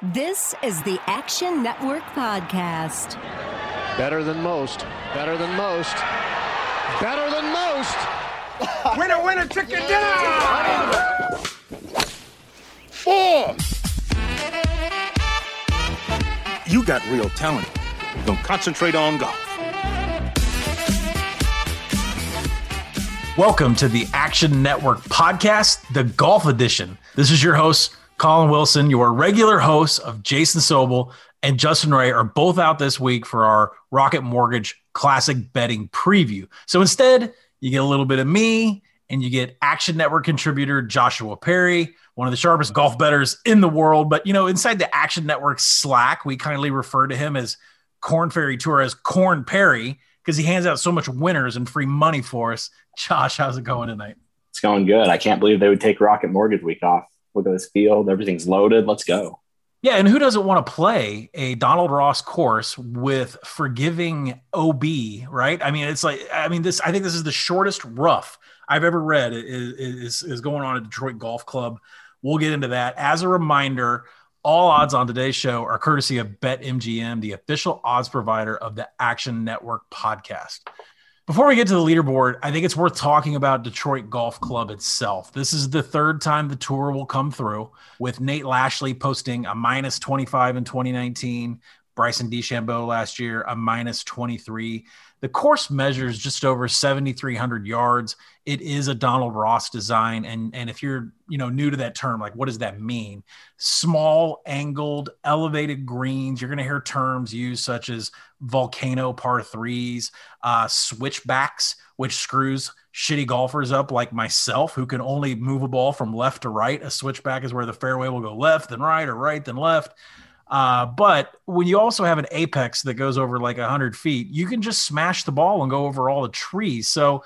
This is the Action Network Podcast. Better than most. Better than most. Better than most. winner, winner, chicken dinner! Four. You got real talent. Don't concentrate on golf. Welcome to the Action Network Podcast, the Golf Edition. This is your host, Collin Wilson, your regular host of Jason Sobel and Justin Ray are both out this week for our Rocket Mortgage Classic Betting Preview. So instead, you get a little bit of me and you get Action Network contributor Joshua Perry, one of the sharpest golf bettors in the world. But, you know, inside the Action Network Slack, we kindly refer to him as Korn Ferry Tour as Corn Perry because he hands out so much winners and free money for us. Josh, how's it going tonight? It's going good. I can't believe they would take Rocket Mortgage Week off. Look at this field. Everything's loaded. Let's go. Yeah, and who doesn't want to play a Donald Ross course with forgiving OB, right? I mean, it's like I mean this I think this is the shortest rough I've ever read is is, going on at Detroit Golf Club. We'll get into that. As a reminder, all odds on today's show are courtesy of BetMGM, the official odds provider of the Action Network podcast. Before we get to the leaderboard, I think it's worth talking about Detroit Golf Club itself. This is the third time the tour will come through, with Nate Lashley posting a minus 25 in 2019, Bryson DeChambeau last year, a minus 23. The course measures just over 7,300 yards. It is a Donald Ross design, and and if you're you know new to that term, like what does that mean? Small, angled, elevated greens. You're going to hear terms used such as volcano par threes, uh, switchbacks, which screws shitty golfers up like myself, who can only move a ball from left to right. A switchback is where the fairway will go left, then right, or right, then left. Uh, but when you also have an apex that goes over like 100 feet, you can just smash the ball and go over all the trees. So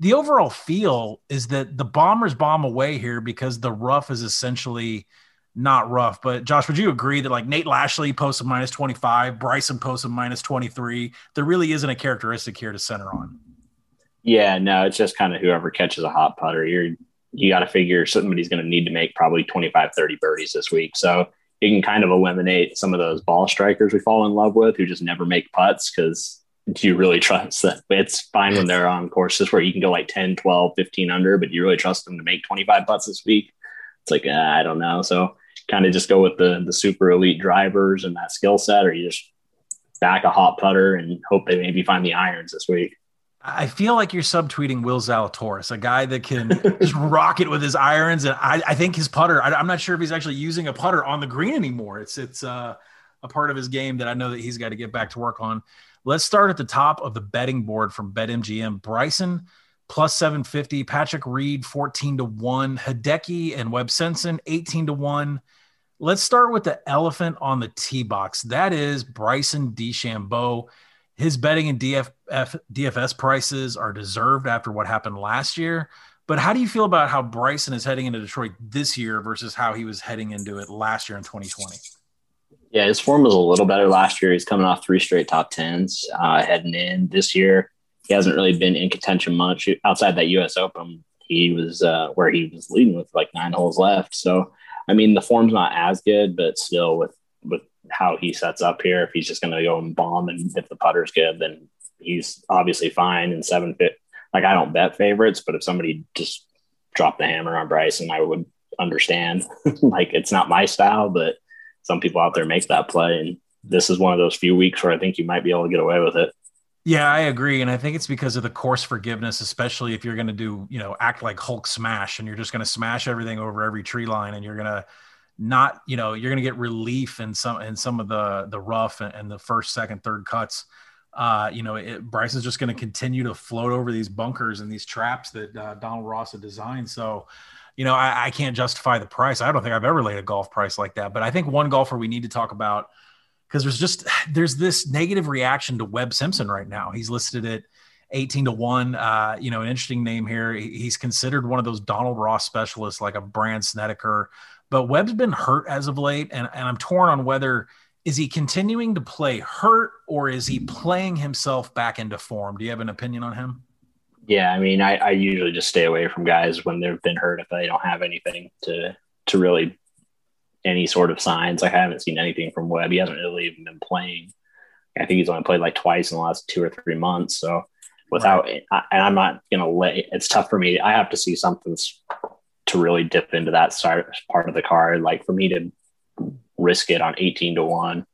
the overall feel is that the bombers bomb away here because the rough is essentially not rough. But Josh, would you agree that like Nate Lashley posts a minus 25, Bryson posts a minus 23? There really isn't a characteristic here to center on. Yeah, no, it's just kind of whoever catches a hot putter. You're you got to figure somebody's going to need to make probably 25, 30 birdies this week. So you can kind of eliminate some of those ball strikers we fall in love with who just never make putts because do you really trust that it's fine when they're on courses where you can go like 10 12 15 under but do you really trust them to make 25 putts this week it's like uh, i don't know so kind of just go with the the super elite drivers and that skill set or you just back a hot putter and hope they maybe find the irons this week I feel like you're subtweeting Will Zalatoris, a guy that can just rock it with his irons, and I, I think his putter. I, am not sure if he's actually using a putter on the green anymore. It's it's uh, a part of his game that I know that he's got to get back to work on. Let's start at the top of the betting board from BetMGM. Bryson plus 750, Patrick Reed 14 to 1, Hideki and Webb Simpson 18 to 1. Let's start with the elephant on the tee box. That is Bryson DeChambeau his betting and DFF, DFS prices are deserved after what happened last year. But how do you feel about how Bryson is heading into Detroit this year versus how he was heading into it last year in 2020? Yeah, his form was a little better last year. He's coming off three straight top tens uh, heading in this year. He hasn't really been in contention much outside that U.S. Open. He was uh, where he was leading with like nine holes left. So, I mean, the form's not as good, but still with with how he sets up here. If he's just going to go and bomb, and if the putter's good, then he's obviously fine. And seven fit, like I don't bet favorites, but if somebody just dropped the hammer on Bryson, I would understand. like it's not my style, but some people out there make that play, and this is one of those few weeks where I think you might be able to get away with it. Yeah, I agree, and I think it's because of the course forgiveness, especially if you're going to do, you know, act like Hulk smash, and you're just going to smash everything over every tree line, and you're going to not you know you're going to get relief in some in some of the the rough and, and the first second third cuts uh, you know, it, Bryson's just going to continue to float over these bunkers and these traps that uh, Donald Ross had designed. So, you know, I, I, can't justify the price. I don't think I've ever laid a golf price like that. But I think one golfer we need to talk about because there's just there's this negative reaction to Webb Simpson right now. He's listed at 18 to one. Uh, you know, an interesting name here. He's considered one of those Donald Ross specialists, like a Brandt Snedeker. But Webb's been hurt as of late, and, and I'm torn on whether is he continuing to play hurt or is he playing himself back into form? Do you have an opinion on him? Yeah, I mean, I, I usually just stay away from guys when they've been hurt if they don't have anything to to really any sort of signs. Like I haven't seen anything from Webb. He hasn't really even been playing. I think he's only played like twice in the last two or three months. So without, right. I, and I'm not going to let, it's tough for me. I have to see something to really dip into that part of the card. Like for me to risk it on 18 to one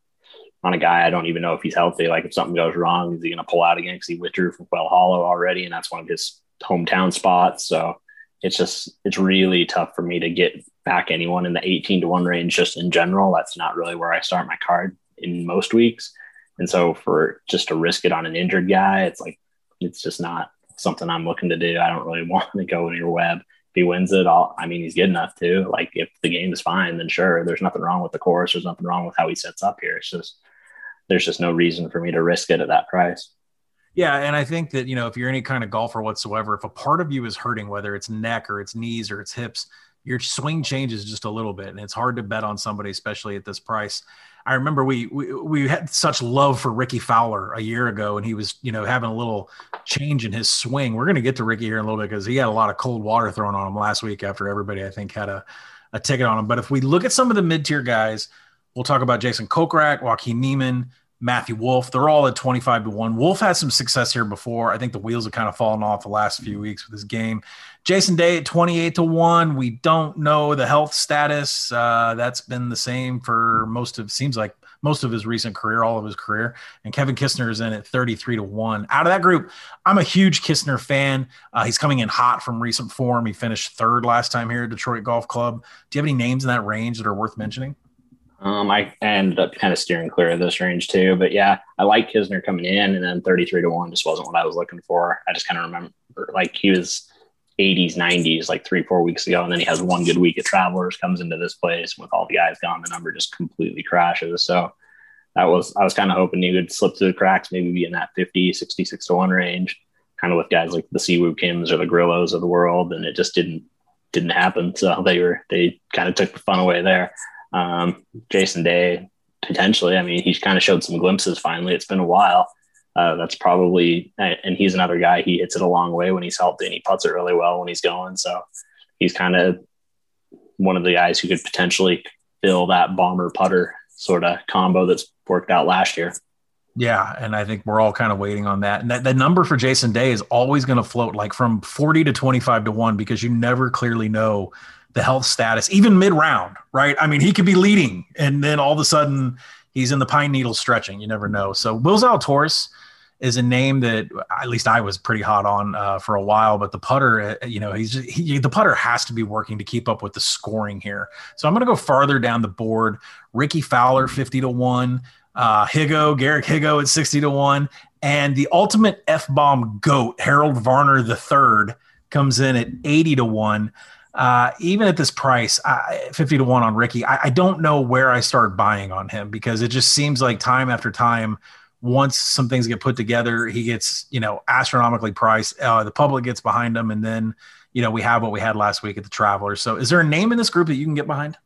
on a guy I don't even know if he's healthy. Like if something goes wrong, is he going to pull out again because he withdrew from Quail Hollow already, and that's one of his hometown spots. So it's just it's really tough for me to get back anyone in the 18 to one range just in general. That's not really where I start my card in most weeks. And so for just to risk it on an injured guy, it's like it's just not something I'm looking to do. I don't really want to go near Webb. If he wins it, all I mean, he's good enough to. Like if the game is fine, then sure. There's nothing wrong with the course. There's nothing wrong with how he sets up here. It's just there's just no reason for me to risk it at that price. Yeah, and I think that you know if you're any kind of golfer whatsoever, if a part of you is hurting, whether it's neck or it's knees or it's hips, your swing changes just a little bit, and it's hard to bet on somebody, especially at this price. I remember we, we we had such love for Rickie Fowler a year ago, and he was you know having a little change in his swing. We're going to get to Rickie here in a little bit because he had a lot of cold water thrown on him last week after everybody I think had a a ticket on him. But if we look at some of the mid tier guys, we'll talk about Jason Kokrak, Joaquin Niemann, Matthew Wolff. They're all at 25 to 1. Wolff had some success here before. I think the wheels have kind of fallen off the last few weeks with his game. Jason Day at 28 to 1. We don't know the health status. Uh, that's been the same for most of seems like most of his recent career, all of his career. And Kevin Kisner is in at 33 to 1. Out of that group, I'm a huge Kisner fan. Uh, he's coming in hot from recent form. He finished third last time here at Detroit Golf Club. Do you have any names in that range that are worth mentioning? Um, I ended up kind of steering clear of this range too, but yeah, I like Kisner coming in, and then 33 to one just wasn't what I was looking for. I just kind of remember like he was 80s, 90s, like three, four weeks ago, and then he has one good week at Travelers, comes into this place with all the guys gone, the number just completely crashes. So that was I was kind of hoping he would slip through the cracks, maybe be in that 50, 66 to one range, kind of with guys like the Si Woo Kims or the Grillos of the world, and it just didn't didn't happen. So they were they kind of took the fun away there. Um, Jason Day, potentially. I mean, he's kind of showed some glimpses finally. It's been a while. Uh, that's probably, and he's another guy. He hits it a long way when he's healthy and he puts it really well when he's going. So he's kind of one of the guys who could potentially fill that bomber putter sort of combo that's worked out last year. Yeah, and I think we're all kind of waiting on that. And that, the number for Jason Day is always going to float like from 40 to 25 to 1 because you never clearly know the health status, even mid round, right? I mean, he could be leading and then all of a sudden he's in the pine needle stretching. You never know. So Will Zalatoris is a name that at least I was pretty hot on uh, for a while, but the putter, uh, you know, he's he, the putter has to be working to keep up with the scoring here. So I'm going to go farther down the board. Rickie Fowler, 50 to one, uh, Higgo, Garrick Higgo at 60 to one, and the ultimate F bomb goat, Harold Varner III comes in at 80 to one uh, even at this price, 50 to 1 on Rickie, I, I, don't know where I start buying on him because it just seems like time after time, once some things get put together, he gets, you know, astronomically priced. Uh, the public gets behind him. And then, you know, we have what we had last week at the Travelers. So is there a name in this group that you can get behind?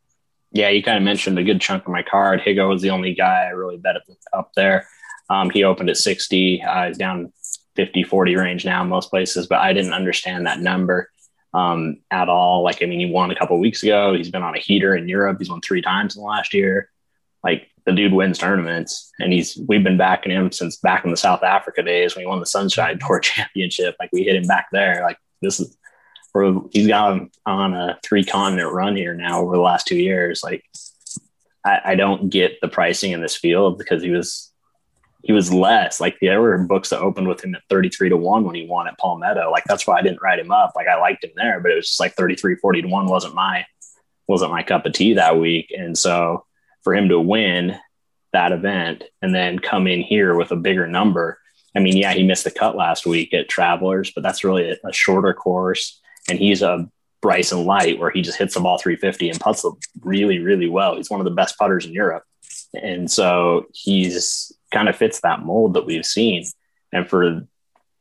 Yeah, you kind of mentioned a good chunk of my card. Higgo was the only guy I really bet up there. Um, he opened at 60. Uh, he's down 50, 40 range now in most places, but I didn't understand that number um, at all. Like, I mean, he won a couple weeks ago. He's been on a heater in Europe. He's won three times in the last year. Like the dude wins tournaments, and he's we've been backing him since back in the South Africa days when he won the Sunshine Tour Championship. Like we hit him back there. Like this is he's got on a three continent run here now over the last two years. Like I, I don't get the pricing in this field because he was he was less. Like there were books that opened with him at 33 to 1 when he won at Palmetto. Like that's why I didn't write him up. Like I liked him there, but it was just like 33, 40 to 1 wasn't my wasn't my cup of tea that week. And so for him to win that event and then come in here with a bigger number. I mean, yeah, he missed the cut last week at Travelers, but that's really a, a shorter course. And he's a Bryson Light where he just hits the ball 350 and puts them really, really well. He's one of the best putters in Europe. And so he's kind of fits that mold that we've seen. And for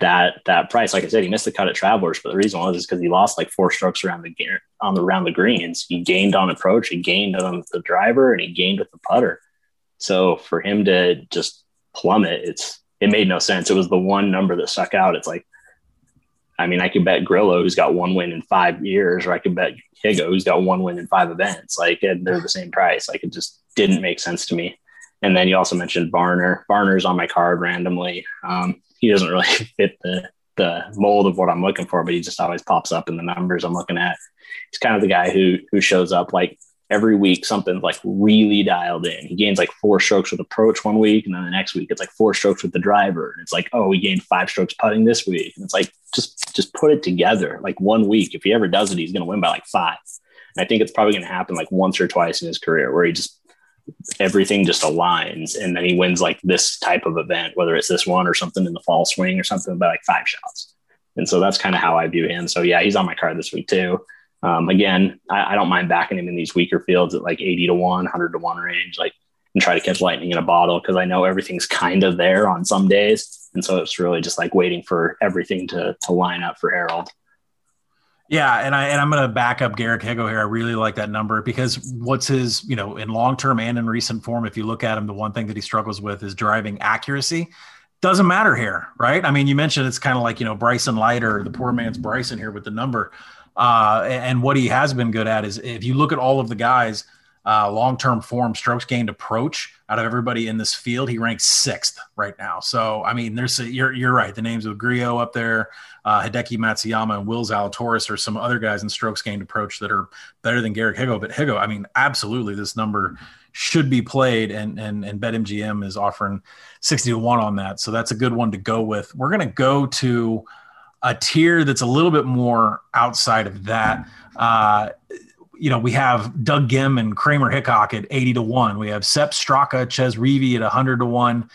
that that price, like I said, he missed the cut at Travelers, but the reason was is because he lost like four strokes around the gear on the around the greens. He gained on approach, he gained on the driver, and he gained with the putter. So for him to just plummet, it's it made no sense. It was the one number that stuck out. It's like I mean, I could bet Grillo, who's got one win in five years, or I could bet Higgo, who's got one win in five events. Like, and they're the same price. Like, it just didn't make sense to me. And then you also mentioned Varner. Varner's on my card randomly. Um, he doesn't really fit the the mold of what I'm looking for, but he just always pops up in the numbers I'm looking at. He's kind of the guy who who shows up like every week something's like really dialed in. He gains like four strokes with approach one week, and then the next week it's like four strokes with the driver. And it's like, oh, he gained five strokes putting this week. And it's like just just put it together. Like one week, if he ever does it, he's gonna win by like five. And I think it's probably gonna happen like once or twice in his career where he just everything just aligns and then he wins like this type of event, whether it's this one or something in the fall swing or something by like five shots. And so that's kind of how I view him. So yeah, he's on my card this week too. Um, again, I, I, don't mind backing him in these weaker fields at like 80 to 1, 100 to 1 range, like and try to catch lightning in a bottle because I know everything's kind of there on some days. And so it's really just like waiting for everything to, to line up for Harold. Yeah, and I and I'm going to back up Garrick Higgo here. I really like that number because what's his, you know, in long term and in recent form, if you look at him, the one thing that he struggles with is driving accuracy. Doesn't matter here, right? I mean, you mentioned it's kind of like you know Bryson Lighter, the poor man's Bryson here with the number. Uh, and what he has been good at is if you look at all of the guys, uh, long term form, strokes gained approach out of everybody in this field, he ranks sixth right now. So, I mean, there's a, you're, you're right. The names of Grillo up there, uh, Hideki Matsuyama and Will Zalatoris or some other guys in strokes gained approach that are better than Garrick Higgo. But Higgo, I mean, absolutely, this number should be played, and and and BetMGM is offering sixty to one on that. So that's a good one to go with. We're gonna go to a tier that's a little bit more outside of that. Uh, you know, we have Doug Ghim and Kramer Hickok at 80 to 1. We have Sepp Straka, Chez Reavie at 100 to 1.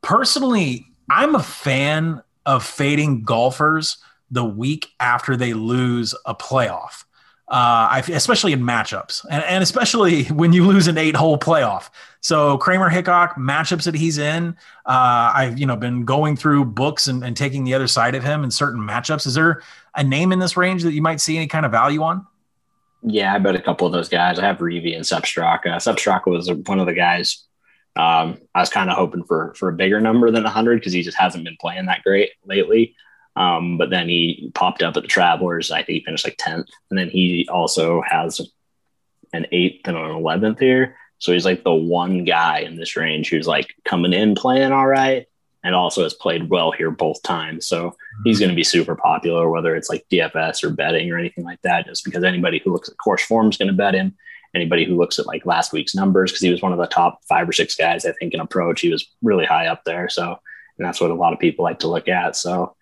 Personally, I'm a fan of fading golfers the week after they lose a playoff. Uh, I, especially in matchups, and, and especially when you lose an eight-hole playoff. So Kramer Hickok matchups that he's in, uh, I've you know been going through books and, and taking the other side of him in certain matchups. Is there a name in this range that you might see any kind of value on? Yeah, I bet a couple of those guys. I have Reavie and Sepp Straka. Straka was one of the guys um, I was kind of hoping for for a bigger number than 100 because he just hasn't been playing that great lately. Um, but then he popped up at the Travelers. I think he finished like 10th. And then he also has an eighth and an 11th here. So he's like the one guy in this range who's like coming in playing all right and also has played well here both times. So he's going to be super popular, whether it's like DFS or betting or anything like that, just because anybody who looks at course form is going to bet him. Anybody who looks at like last week's numbers, because he was one of the top five or six guys, I think, in approach, he was really high up there. So, and that's what a lot of people like to look at. So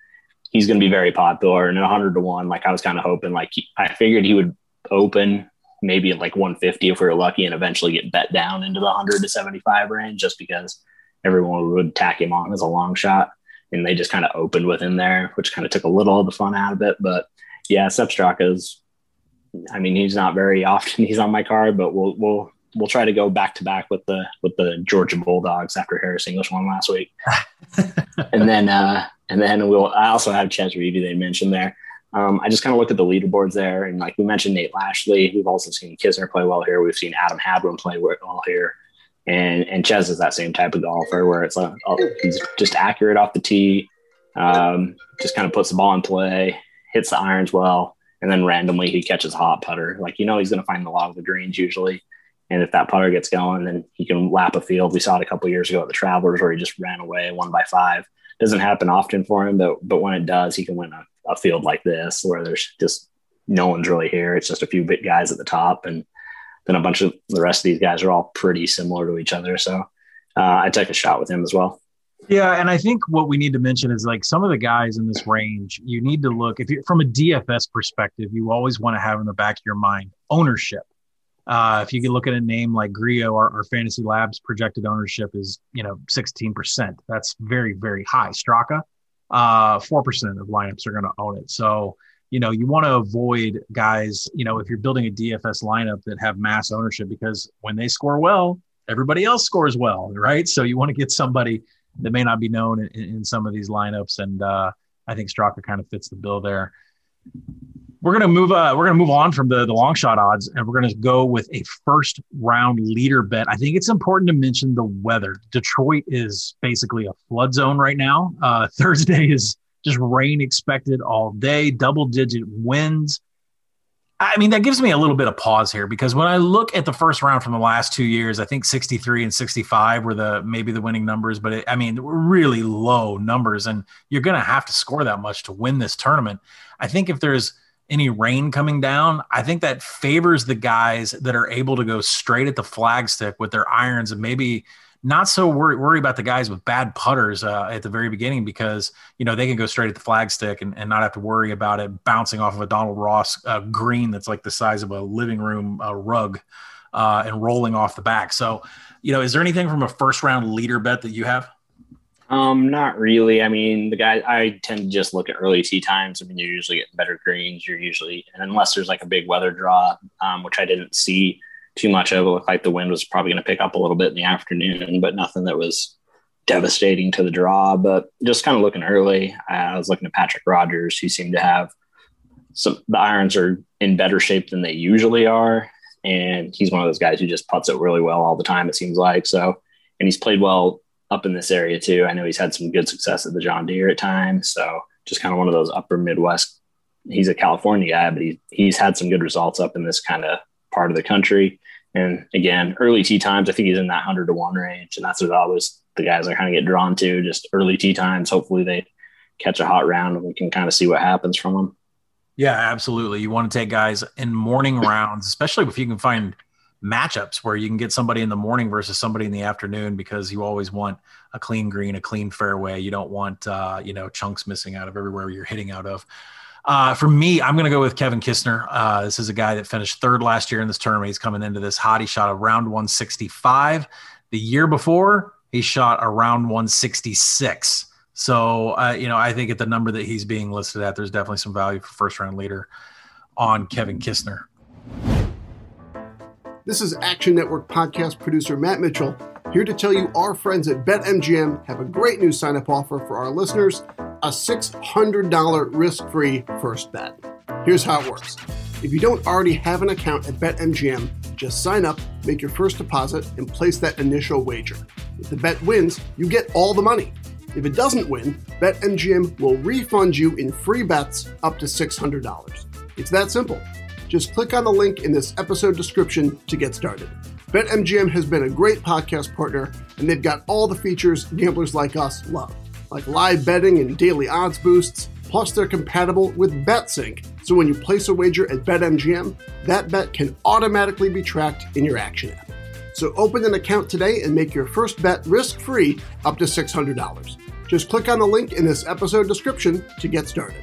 he's going to be very popular. And at 100 to 1, like I was kind of hoping, like he, I figured he would open maybe at like 150 if we were lucky and eventually get bet down into the 100 to 75 range just because everyone would tack him on as a long shot. And they just kind of opened with him there, which kind of took a little of the fun out of it. But yeah, Sepp Straka's, I mean, he's not very often he's on my card, but we'll, we'll, we'll try to go back to back with the, with the Georgia Bulldogs after Harris English won last week. and then, uh, and then we'll, I also have Chez Reavie they mentioned there. Um, I just kind of looked at the leaderboards there, and like we mentioned, Nate Lashley. We've also seen Kisner play well here. We've seen Adam Hadwin play well here, and and Chez is that same type of golfer where it's like oh, he's just accurate off the tee, um, just kind of puts the ball in play, hits the irons well, and then randomly he catches a hot putter. Like you know he's going to find the lot of the greens usually, and if that putter gets going, then he can lap a field. We saw it a couple years ago at the Travelers where he just ran away one by five doesn't happen often for him, but but when it does, he can win a, a field like this where there's just no one's really here. It's just a few big guys at the top, and then a bunch of the rest of these guys are all pretty similar to each other. So uh, I took a shot with him as well. Yeah, and I think what we need to mention is like some of the guys in this range, you need to look if you from a DFS perspective, you always want to have in the back of your mind ownership. Uh, if you can look at a name like Grillo, our, our, Fantasy Labs projected ownership is you know 16%. That's very very high. Straka, uh, four percent of lineups are going to own it. So you know you want to avoid guys. You know if you're building a DFS lineup that have mass ownership because when they score well, everybody else scores well, right? So you want to get somebody that may not be known in, in some of these lineups, and uh, I think Straka kind of fits the bill there we're gonna move uh, we're gonna move on from the the long shot odds and we're gonna go with a first round leader bet. I think it's important to mention the weather. Detroit is basically a flood zone right now. Uh, Thursday is just rain expected all day, double digit winds. I mean, that gives me a little bit of pause here because when I look at the first round from the last two years, I think 63 and 65 were the maybe the winning numbers, but it, I mean, really low numbers, and you're going to have to score that much to win this tournament. I think if there's any rain coming down, I think that favors the guys that are able to go straight at the flagstick with their irons and maybe not so worry, worry about the guys with bad putters uh, at the very beginning because you know they can go straight at the flagstick and, and not have to worry about it bouncing off of a Donald Ross uh, green that's like the size of a living room uh, rug uh, and rolling off the back. So, you know, is there anything from a first round leader bet that you have? Um, not really. I mean, the guy I tend to just look at early tee times. I mean, you're usually getting better greens. You're usually, and unless there's like a big weather draw, um, which I didn't see too much of. It looked like the wind was probably going to pick up a little bit in the afternoon, but nothing that was devastating to the draw. But just kind of looking early, I was looking at Patrick Rodgers, who seemed to have some. The irons are in better shape than they usually are, and he's one of those guys who just puts it really well all the time. It seems like so, and he's played well up in this area too. I know he's had some good success at the John Deere at times. So just kind of one of those upper Midwest. He's a California guy, but he, he's had some good results up in this kind of part of the country. And again, early tee times, I think he's in that 100 to 1 range. And that's what always the guys are kind of get drawn to, just early tee times. Hopefully they catch a hot round and we can kind of see what happens from them. Yeah, absolutely. You want to take guys in morning rounds, especially if you can find matchups where you can get somebody in the morning versus somebody in the afternoon because you always want a clean green, a clean fairway. You don't want, uh, you know, chunks missing out of everywhere you're hitting out of. Uh, for me, I'm going to go with Kevin Kisner. Uh, this is a guy that finished third last year in this tournament. He's coming into this hot. He shot around 165. The year before, he shot around 166. So, uh, you know, I think at the number that he's being listed at, there's definitely some value for first round leader on Kevin Kisner. This is Action Network podcast producer Matt Mitchell here to tell you our friends at BetMGM have a great new sign up offer for our listeners a $600 risk free first bet. Here's how it works if you don't already have an account at BetMGM, just sign up, make your first deposit, and place that initial wager. If the bet wins, you get all the money. If it doesn't win, BetMGM will refund you in free bets up to $600. It's that simple. Just click on the link in this episode description to get started. BetMGM has been a great podcast partner, and they've got all the features gamblers like us love like live betting and daily odds boosts. Plus, they're compatible with BetSync, so when you place a wager at BetMGM, that bet can automatically be tracked in your Action app. So open an account today and make your first bet risk free up to $600. Just click on the link in this episode description to get started.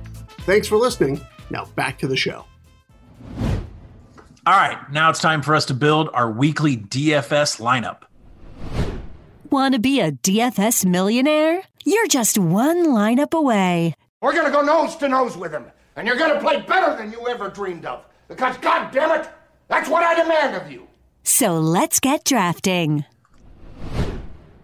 Thanks for listening. Now back to the show. All right, now it's time for us to build our weekly DFS lineup. Want to be a DFS millionaire? You're just one lineup away. We're gonna go nose to nose with him, and you're gonna play better than you ever dreamed of. Because, God damn it, that's what I demand of you. So let's get drafting.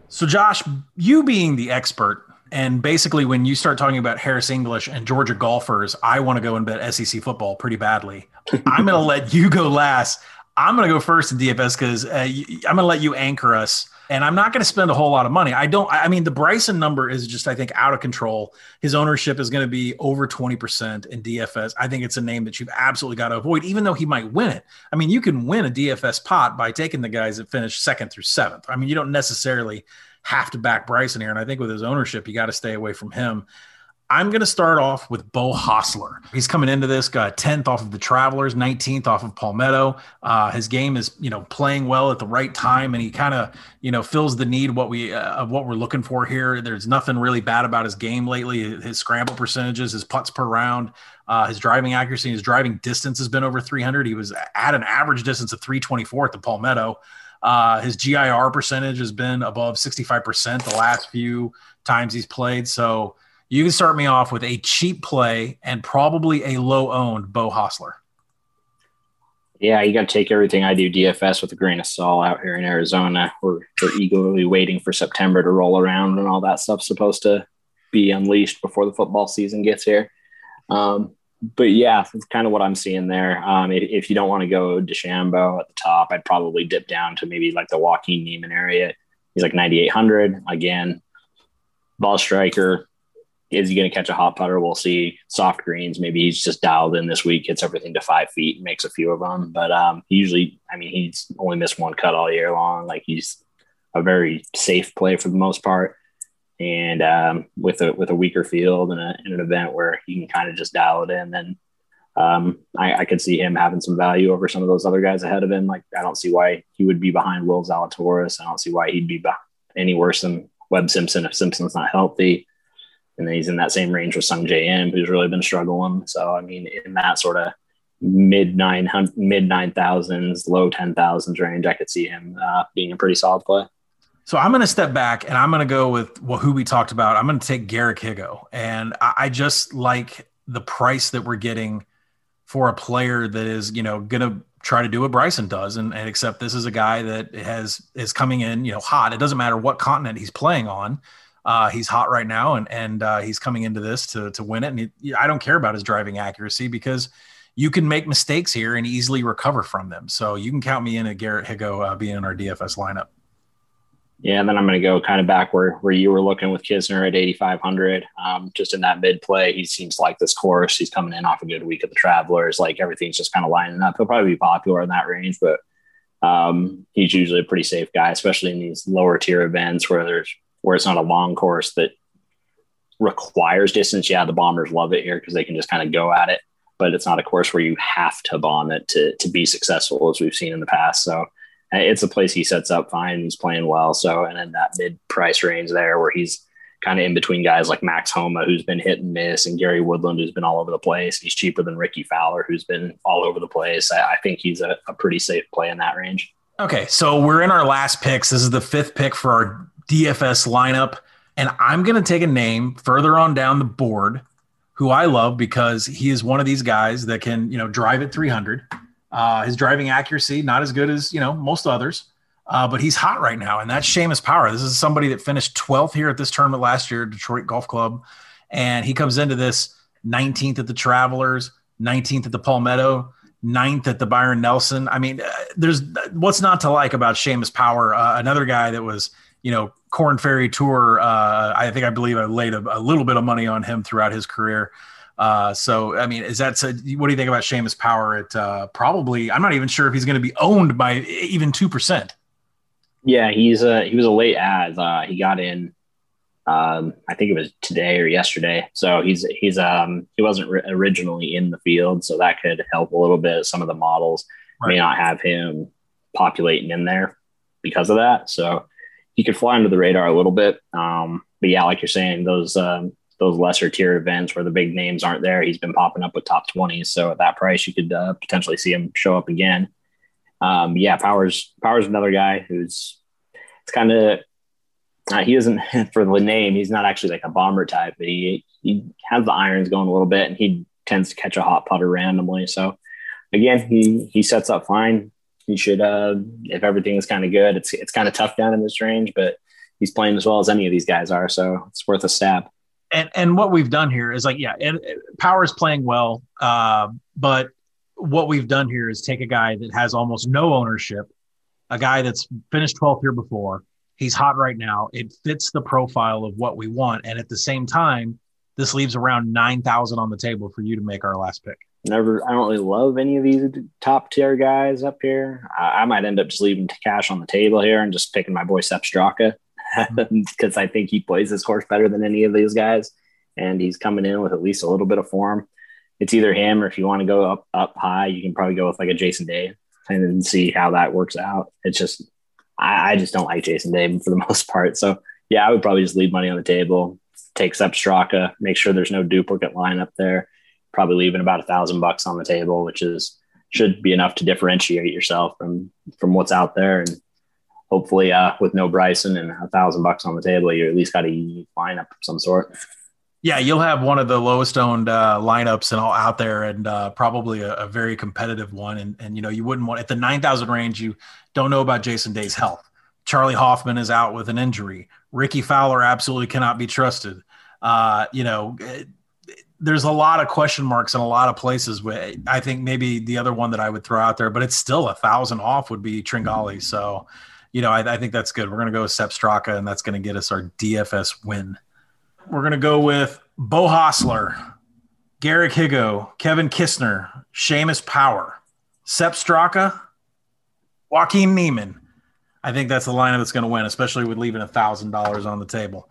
So, Josh, you being the expert, and basically, when you start talking about Harris English and Georgia golfers, I want to go and bet SEC football pretty badly. I'm going to let you go last. I'm going to go first in DFS because uh, I'm going to let you anchor us. And I'm not going to spend a whole lot of money. I don't, I mean, the Bryson number is just, I think, out of control. His ownership is going to be over 20% in DFS. I think it's a name that you've absolutely got to avoid, even though he might win it. I mean, you can win a DFS pot by taking the guys that finish second through seventh. I mean, you don't necessarily have to back Bryson here. And I think with his ownership, you got to stay away from him. I'm going to start off with Beau Hossler. He's coming into this, got 10th off of the Travelers, 19th off of Palmetto. Uh, his game is, you know, playing well at the right time, and he kind of, you know, fills the need what we uh, of what we're looking for here. There's nothing really bad about his game lately. His scramble percentages, his putts per round, uh, his driving accuracy, his driving distance has been over 300. He was at an average distance of 324 at the Palmetto. Uh, his GIR percentage has been above 65% the last few times he's played. So, You can start me off with a cheap play and probably a low owned Beau Hossler. Yeah, you got to take everything I do DFS with a grain of salt out here in Arizona. We're, we're eagerly waiting for September to roll around and all that stuff's supposed to be unleashed before the football season gets here. Um, but yeah, that's kind of what I'm seeing there. Um, if, if, you don't want to go DeChambeau at the top, I'd probably dip down to maybe like the Joaquin Niemann area. He's like 9,800 again. Ball striker. Is he going to catch a hot putter? We'll see. Soft greens. Maybe he's just dialed in this week, hits everything to five feet, makes a few of them. But um, usually, I mean, he's only missed one cut all year long. Like he's a very safe play for the most part and um, with a with a weaker field and, a, and, an event where he can kind of just dial it in, then um, I, I, could see him having some value over some of those other guys ahead of him. Like I don't see why he would be behind Will Zalatoris. I don't see why he'd be any worse than Webb Simpson if Simpson's not healthy. And then he's in that same range with Sungjae Im, who's really been struggling. So I mean, in that sort of mid nine mid nine thousands, low ten thousands range, I could see him uh, being a pretty solid play. So I'm going to step back and I'm going to go with well, who we talked about. I'm going to take Garrick Higgo. and I, I just like the price that we're getting for a player that is, you know, going to try to do what Bryson does, and, and except this is a guy that has is coming in, you know, hot. It doesn't matter what continent he's playing on. Uh, he's hot right now, and and uh, he's coming into this to to win it. And he, I don't care about his driving accuracy because you can make mistakes here and easily recover from them. So you can count me in at Garrick Higgo uh, being in our DFS lineup. Yeah, and then I'm going to go kind of back where, where you were looking with Kisner at 8,500. Um, just in that mid play, he seems like this course. He's coming in off a good week of the Travelers. Like everything's just kind of lining up. He'll probably be popular in that range, but um, he's usually a pretty safe guy, especially in these lower tier events where there's where it's not a long course that requires distance. Yeah, the Bombers love it here because they can just kind of go at it, but it's not a course where you have to bomb it to to be successful, as we've seen in the past. So it's a place he sets up fine. He's playing well. So, and in that mid price range there where he's kind of in between guys like Max Homa, who's been hit and miss, and Gary Woodland, who's been all over the place. He's cheaper than Rickie Fowler, who's been all over the place. I, I think he's a, a pretty safe play in that range. Okay. So we're in our last picks. This is the fifth pick for our DFS lineup. And I'm going to take a name further on down the board who I love because he is one of these guys that can, you know, drive at 300 uh, his driving accuracy not as good as you know most others, uh, but he's hot right now, and that's Seamus Power. This is somebody that finished 12th here at this tournament last year, Detroit Golf Club, and he comes into this 19th at the Travelers, 19th at the Palmetto, 9th at the Byron Nelson. I mean, uh, there's what's not to like about Seamus Power, uh, another guy that was you know Corn Ferry Tour. Uh, I think I believe I laid a, a little bit of money on him throughout his career. Uh, so, I mean, is that a, what do you think about Seamus Power? At uh, probably, I'm not even sure if he's going to be owned by even two percent. Yeah, he's a he was a late ad. Uh, he got in, um, I think it was today or yesterday. So he's he's um he wasn't originally in the field, so that could help a little bit. Some of the models right. may not have him populating in there because of that. So he could fly under the radar a little bit. Um, but yeah, like you're saying, those um, those lesser tier events where the big names aren't there. He's been popping up with top 20s. So at that price, you could uh, potentially see him show up again. Um, yeah, Powers, Powers, another guy who's it's kind of, uh, he isn't for the name. He's not actually like a bomber type, but he, he has the irons going a little bit and he tends to catch a hot putter randomly. So again, he, he sets up fine. He should, uh, if everything is kind of good, it's, it's kind of tough down in this range, but he's playing as well as any of these guys are. So it's worth a stab and and what we've done here is like yeah and power is playing well uh, but what we've done here is take a guy that has almost no ownership a guy that's finished 12th here before he's hot right now it fits the profile of what we want and at the same time this leaves around 9000 on the table for you to make our last pick. Never i don't really love any of these top tier guys up here. I, I might end up just leaving cash on the table here and just picking my boy Sepp Straka because I think he plays his horse better than any of these guys, and he's coming in with at least a little bit of form. It's either him or if you want to go up up high, you can probably go with like a Jason Day and then see how that works out. It's just I, I just don't like Jason Day for the most part. So yeah, I would probably just leave money on the table, take Sepp Straka, make sure there's no duplicate line up there. Probably leaving about a thousand bucks on the table, which is should be enough to differentiate yourself from from what's out there and hopefully uh, with no Bryson and a thousand bucks on the table, you at least got a unique lineup of some sort. Yeah, you'll have one of the lowest owned uh, lineups and all out there, and uh, probably a, a, very competitive one. And and you know you wouldn't want at the nine thousand range. You don't know about Jason Day's health. Charley Hoffman is out with an injury. Rickie Fowler absolutely cannot be trusted. Uh, you know, there's a lot of question marks in a lot of places. Where I think maybe the other one that I would throw out there, but it's still a thousand off would be Tringali. So, you know, I, I think that's good. We're going to go with Sepp Straka, and that's going to get us our DFS win. We're going to go with Beau Hossler, Garrick Higgo, Kevin Kisner, Seamus Power, Sepp Straka, Joaquin Niemann. I think that's the lineup that's going to win, especially with leaving a thousand dollars on the table.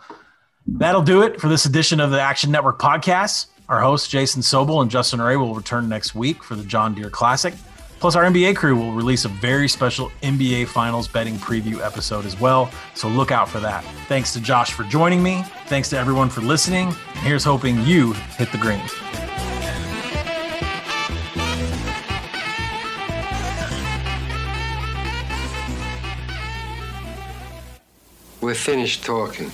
That'll do it for this edition of the Action Network podcast. Our hosts, Jason Sobel and Justin Ray, will return next week for the John Deere Classic. Plus, our NBA crew will release a very special NBA Finals betting preview episode as well. So look out for that. Thanks to Josh for joining me. Thanks to everyone for listening. And here's hoping you hit the green. We're finished talking.